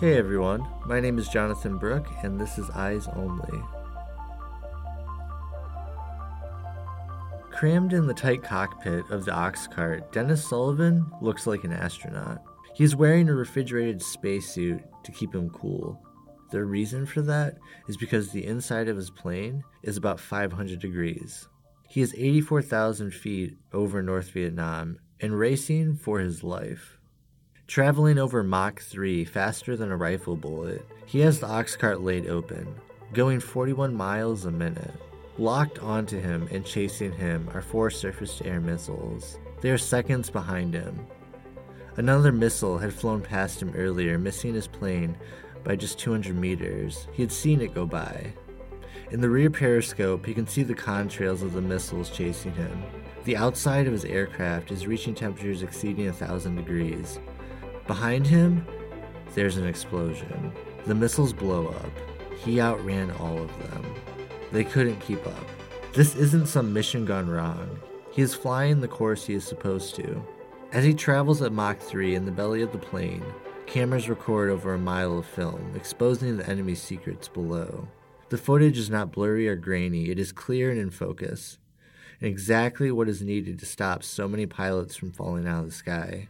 Hey everyone, my name is Jonathan Brook, and this is Eyes Only. Crammed in the tight cockpit of the ox cart, Dennis Sullivan looks like an astronaut. He's wearing a refrigerated spacesuit to keep him cool. The reason for that is because the inside of his plane is about 500 degrees. He is 84,000 feet over North Vietnam and racing for his life. Traveling over Mach 3 faster than a rifle bullet, he has the ox cart laid open, going 41 miles a minute. Locked onto him and chasing him are four surface to air missiles. They are seconds behind him. Another missile had flown past him earlier, missing his plane by just 200 meters. He had seen it go by. In the rear periscope, he can see the contrails of the missiles chasing him. The outside of his aircraft is reaching temperatures exceeding 1,000 degrees. Behind him, there's an explosion. The missiles blow up. He outran all of them. They couldn't keep up. This isn't some mission gone wrong. He is flying the course he is supposed to. As he travels at Mach 3 in the belly of the plane, cameras record over a mile of film, exposing the enemy's secrets below. The footage is not blurry or grainy, it is clear and in focus, and exactly what is needed to stop so many pilots from falling out of the sky.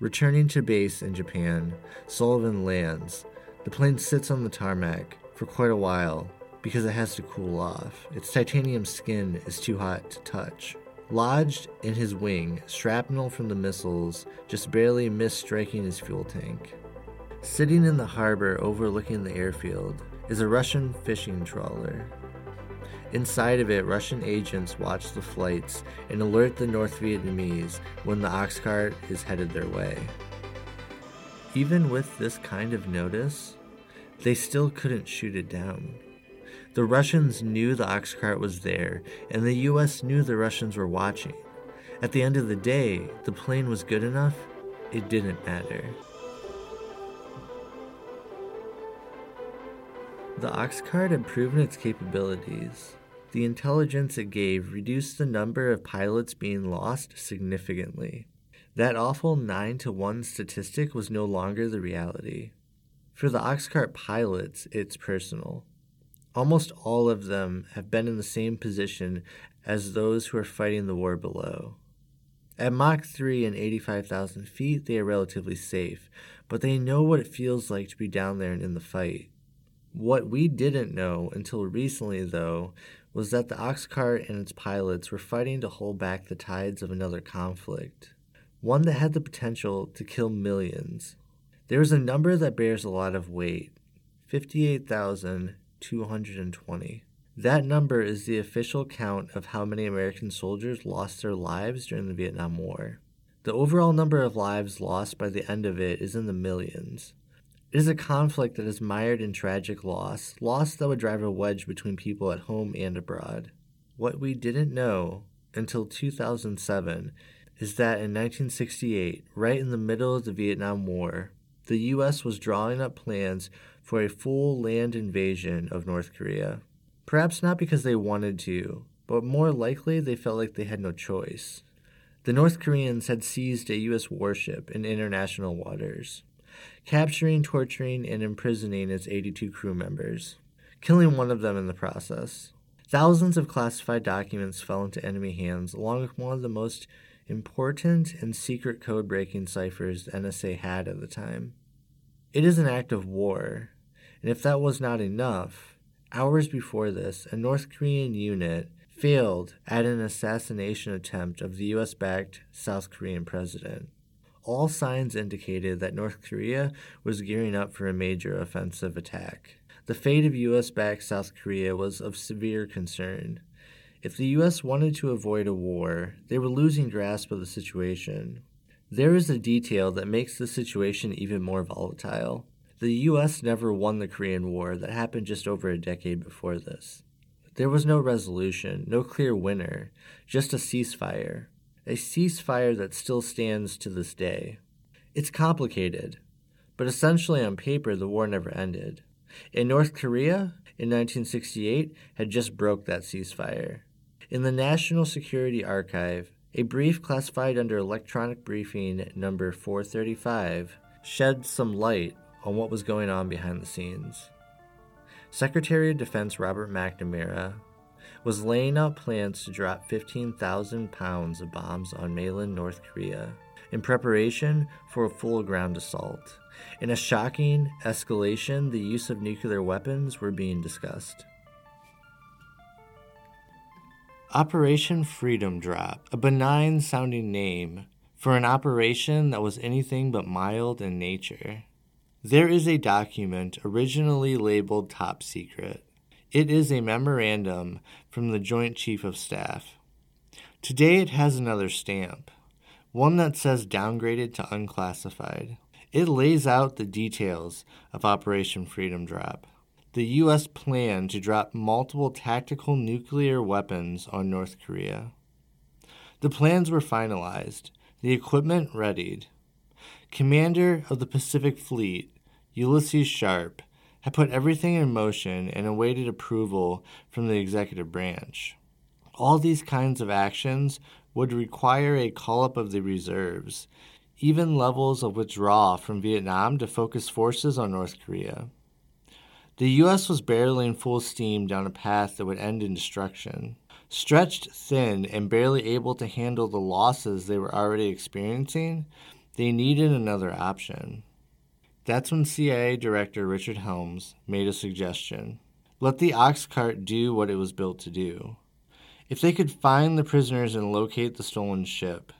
Returning to base in Japan, Sullivan lands. The plane sits on the tarmac for quite a while because it has to cool off. Its titanium skin is too hot to touch. Lodged in his wing, shrapnel from the missiles just barely missed striking his fuel tank. Sitting in the harbor overlooking the airfield is a Russian fishing trawler. Inside of it, Russian agents watch the flights and alert the North Vietnamese when the ox cart is headed their way. Even with this kind of notice, they still couldn't shoot it down. The Russians knew the ox cart was there, and the US knew the Russians were watching. At the end of the day, the plane was good enough, it didn't matter. The ox cart had proven its capabilities. The intelligence it gave reduced the number of pilots being lost significantly. That awful 9 to 1 statistic was no longer the reality. For the oxcart pilots, it's personal. Almost all of them have been in the same position as those who are fighting the war below. At Mach 3 and 85,000 feet, they are relatively safe, but they know what it feels like to be down there and in the fight. What we didn't know until recently, though, was that the ox cart and its pilots were fighting to hold back the tides of another conflict, one that had the potential to kill millions. There is a number that bears a lot of weight 58,220. That number is the official count of how many American soldiers lost their lives during the Vietnam War. The overall number of lives lost by the end of it is in the millions. It is a conflict that is mired in tragic loss, loss that would drive a wedge between people at home and abroad. What we didn't know until 2007 is that in 1968, right in the middle of the Vietnam War, the U.S. was drawing up plans for a full land invasion of North Korea. Perhaps not because they wanted to, but more likely they felt like they had no choice. The North Koreans had seized a U.S. warship in international waters capturing, torturing, and imprisoning its 82 crew members, killing one of them in the process. Thousands of classified documents fell into enemy hands, along with one of the most important and secret code breaking ciphers the NSA had at the time. It is an act of war, and if that was not enough, hours before this, a North Korean unit failed at an assassination attempt of the US backed South Korean president all signs indicated that North Korea was gearing up for a major offensive attack. The fate of U.S. backed South Korea was of severe concern. If the U.S. wanted to avoid a war, they were losing grasp of the situation. There is a detail that makes the situation even more volatile. The U.S. never won the Korean War that happened just over a decade before this. There was no resolution, no clear winner, just a ceasefire a ceasefire that still stands to this day. It's complicated, but essentially on paper, the war never ended. In North Korea, in 1968, had just broke that ceasefire. In the National Security Archive, a brief classified under Electronic Briefing number 435 sheds some light on what was going on behind the scenes. Secretary of Defense Robert McNamara was laying out plans to drop 15,000 pounds of bombs on mainland North Korea in preparation for a full ground assault. In a shocking escalation, the use of nuclear weapons were being discussed. Operation Freedom Drop, a benign sounding name for an operation that was anything but mild in nature. There is a document originally labeled Top Secret. It is a memorandum from the Joint Chief of Staff. Today it has another stamp, one that says downgraded to unclassified. It lays out the details of Operation Freedom Drop. The U.S. planned to drop multiple tactical nuclear weapons on North Korea. The plans were finalized, the equipment readied. Commander of the Pacific Fleet, Ulysses Sharp, had put everything in motion and awaited approval from the executive branch. All these kinds of actions would require a call up of the reserves, even levels of withdrawal from Vietnam to focus forces on North Korea. The U.S. was barreling full steam down a path that would end in destruction. Stretched thin and barely able to handle the losses they were already experiencing, they needed another option. That's when CIA Director Richard Helms made a suggestion. Let the ox cart do what it was built to do. If they could find the prisoners and locate the stolen ship,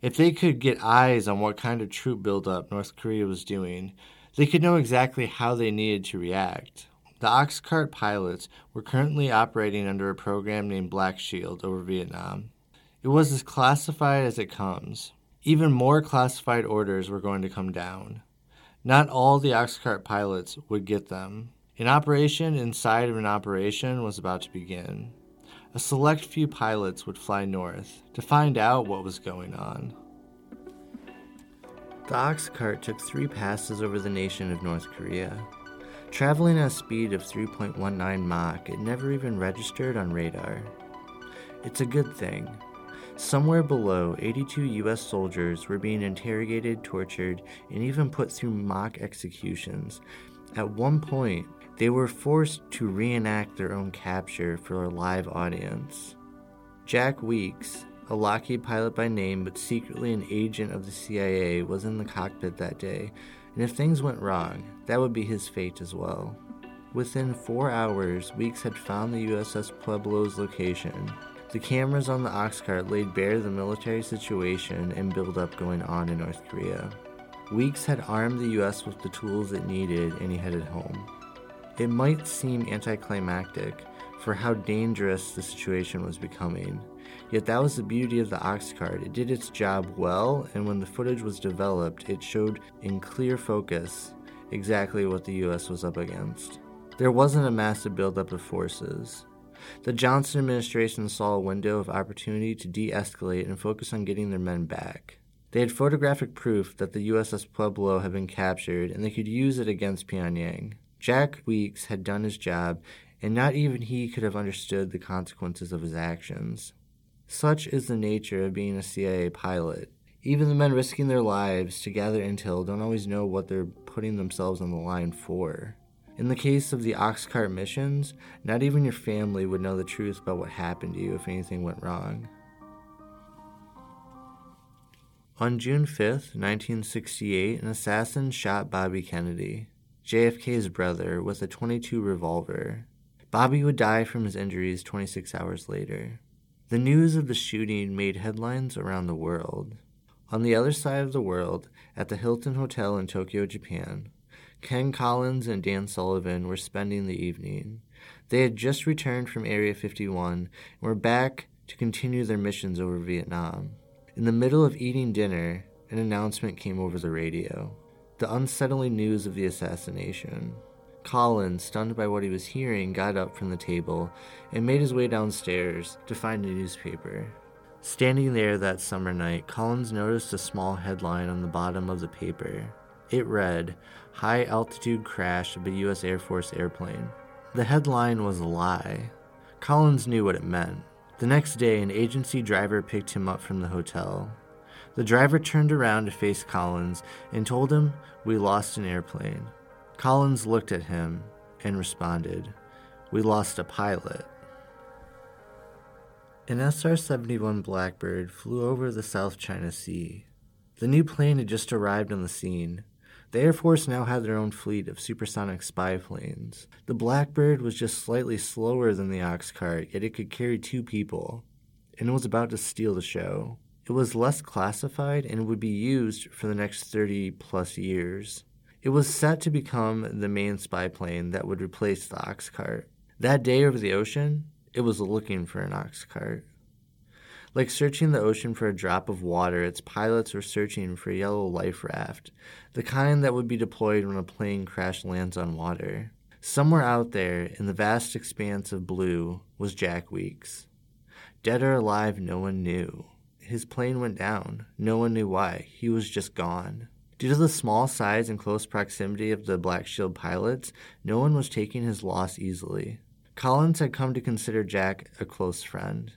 if they could get eyes on what kind of troop buildup North Korea was doing, they could know exactly how they needed to react. The ox cart pilots were currently operating under a program named Black Shield over Vietnam. It was as classified as it comes. Even more classified orders were going to come down. Not all the Oxcart pilots would get them. An operation inside of an operation was about to begin. A select few pilots would fly north to find out what was going on. The Oxcart took three passes over the nation of North Korea. Traveling at a speed of 3.19 Mach, it never even registered on radar. It's a good thing, Somewhere below, 82 US soldiers were being interrogated, tortured, and even put through mock executions. At one point, they were forced to reenact their own capture for a live audience. Jack Weeks, a Lockheed pilot by name but secretly an agent of the CIA, was in the cockpit that day, and if things went wrong, that would be his fate as well. Within four hours, Weeks had found the USS Pueblo's location the cameras on the Oxcart laid bare the military situation and buildup going on in North Korea. Weeks had armed the US with the tools it needed and he headed home. It might seem anticlimactic for how dangerous the situation was becoming, yet that was the beauty of the Oxcart. It did its job well, and when the footage was developed, it showed in clear focus exactly what the US was up against. There wasn't a massive buildup of forces. The Johnson administration saw a window of opportunity to de escalate and focus on getting their men back. They had photographic proof that the USS Pueblo had been captured and they could use it against Pyongyang. Jack Weeks had done his job, and not even he could have understood the consequences of his actions. Such is the nature of being a CIA pilot. Even the men risking their lives to gather intel don't always know what they're putting themselves on the line for. In the case of the Oxcart missions, not even your family would know the truth about what happened to you if anything went wrong. On June 5, 1968, an assassin shot Bobby Kennedy, JFK's brother, with a 22 revolver. Bobby would die from his injuries 26 hours later. The news of the shooting made headlines around the world. On the other side of the world, at the Hilton Hotel in Tokyo, Japan, Ken Collins and Dan Sullivan were spending the evening. They had just returned from Area 51 and were back to continue their missions over Vietnam. In the middle of eating dinner, an announcement came over the radio the unsettling news of the assassination. Collins, stunned by what he was hearing, got up from the table and made his way downstairs to find a newspaper. Standing there that summer night, Collins noticed a small headline on the bottom of the paper. It read, High Altitude Crash of a U.S. Air Force Airplane. The headline was a lie. Collins knew what it meant. The next day, an agency driver picked him up from the hotel. The driver turned around to face Collins and told him, We lost an airplane. Collins looked at him and responded, We lost a pilot. An SR 71 Blackbird flew over the South China Sea. The new plane had just arrived on the scene. The Air Force now had their own fleet of supersonic spy planes. The Blackbird was just slightly slower than the oxcart, yet it could carry two people, and it was about to steal the show. It was less classified and would be used for the next 30 plus years. It was set to become the main spy plane that would replace the oxcart. That day over the ocean, it was looking for an ox cart. Like searching the ocean for a drop of water, its pilots were searching for a yellow life raft, the kind that would be deployed when a plane crash lands on water. Somewhere out there, in the vast expanse of blue, was Jack Weeks. Dead or alive, no one knew. His plane went down. No one knew why. He was just gone. Due to the small size and close proximity of the Black Shield pilots, no one was taking his loss easily. Collins had come to consider Jack a close friend.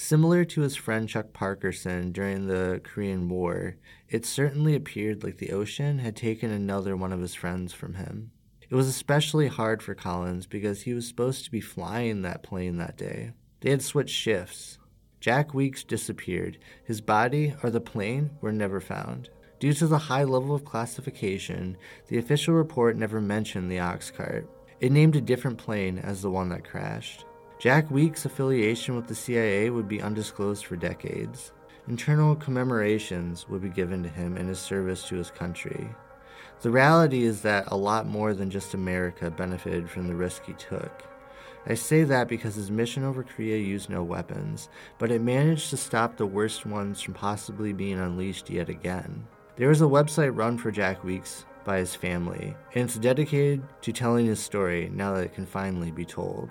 Similar to his friend Chuck Parkerson during the Korean War, it certainly appeared like the ocean had taken another one of his friends from him. It was especially hard for Collins because he was supposed to be flying that plane that day. They had switched shifts. Jack Weeks disappeared. His body or the plane were never found. Due to the high level of classification, the official report never mentioned the ox cart. It named a different plane as the one that crashed. Jack Weeks' affiliation with the CIA would be undisclosed for decades. Internal commemorations would be given to him in his service to his country. The reality is that a lot more than just America benefited from the risk he took. I say that because his mission over Korea used no weapons, but it managed to stop the worst ones from possibly being unleashed yet again. There is a website run for Jack Weeks by his family, and it's dedicated to telling his story now that it can finally be told.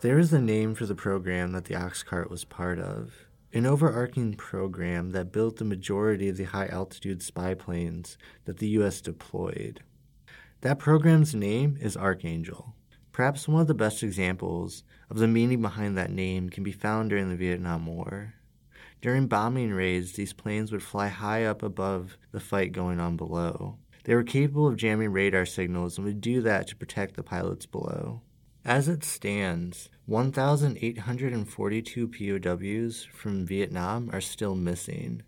There is a name for the program that the ox cart was part of. An overarching program that built the majority of the high altitude spy planes that the US deployed. That program's name is Archangel. Perhaps one of the best examples of the meaning behind that name can be found during the Vietnam War. During bombing raids, these planes would fly high up above the fight going on below. They were capable of jamming radar signals and would do that to protect the pilots below. As it stands, 1,842 POWs from Vietnam are still missing,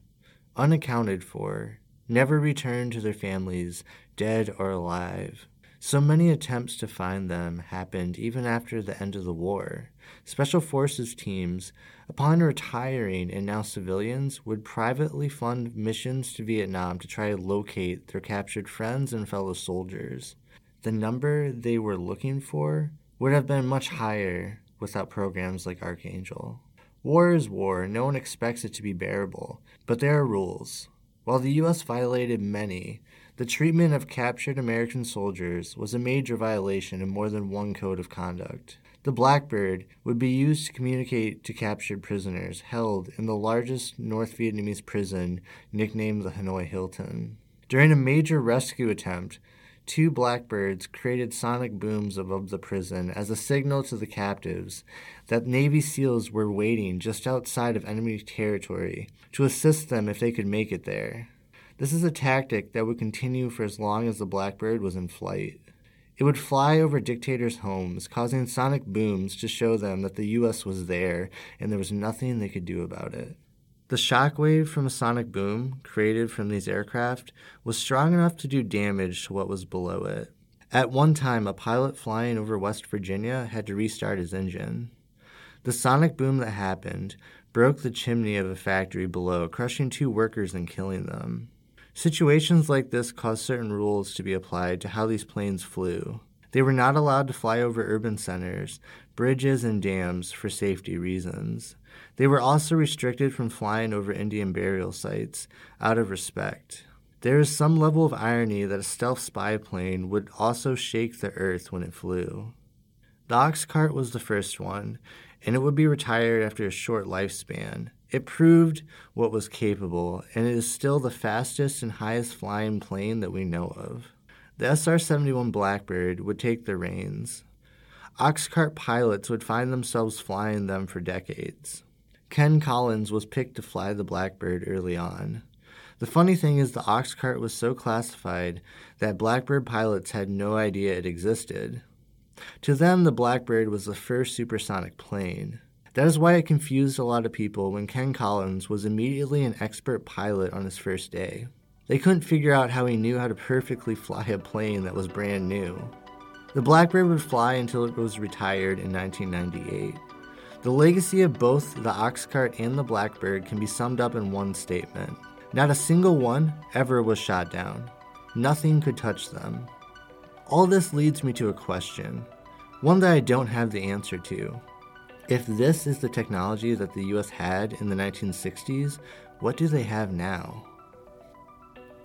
unaccounted for, never returned to their families, dead or alive. So many attempts to find them happened even after the end of the war. Special Forces teams, upon retiring and now civilians, would privately fund missions to Vietnam to try to locate their captured friends and fellow soldiers. The number they were looking for would have been much higher without programs like Archangel. War is war, no one expects it to be bearable, but there are rules. While the U.S. violated many, the treatment of captured American soldiers was a major violation in more than one code of conduct. The Blackbird would be used to communicate to captured prisoners held in the largest North Vietnamese prison, nicknamed the Hanoi Hilton. During a major rescue attempt, two blackbirds created sonic booms above the prison as a signal to the captives that Navy SEALs were waiting just outside of enemy territory to assist them if they could make it there. This is a tactic that would continue for as long as the blackbird was in flight. It would fly over dictators' homes, causing sonic booms to show them that the U.S. was there and there was nothing they could do about it. The shockwave from a sonic boom created from these aircraft was strong enough to do damage to what was below it. At one time, a pilot flying over West Virginia had to restart his engine. The sonic boom that happened broke the chimney of a factory below, crushing two workers and killing them. Situations like this caused certain rules to be applied to how these planes flew. They were not allowed to fly over urban centers, bridges, and dams for safety reasons. They were also restricted from flying over Indian burial sites out of respect. There is some level of irony that a stealth spy plane would also shake the earth when it flew. The ox cart was the first one, and it would be retired after a short lifespan. It proved what was capable, and it is still the fastest and highest flying plane that we know of. The SR 71 Blackbird would take the reins. Oxcart pilots would find themselves flying them for decades. Ken Collins was picked to fly the Blackbird early on. The funny thing is, the Oxcart was so classified that Blackbird pilots had no idea it existed. To them, the Blackbird was the first supersonic plane. That is why it confused a lot of people when Ken Collins was immediately an expert pilot on his first day. They couldn't figure out how he knew how to perfectly fly a plane that was brand new. The Blackbird would fly until it was retired in 1998. The legacy of both the Oxcart and the Blackbird can be summed up in one statement. Not a single one ever was shot down. Nothing could touch them. All this leads me to a question, one that I don't have the answer to. If this is the technology that the US had in the 1960s, what do they have now?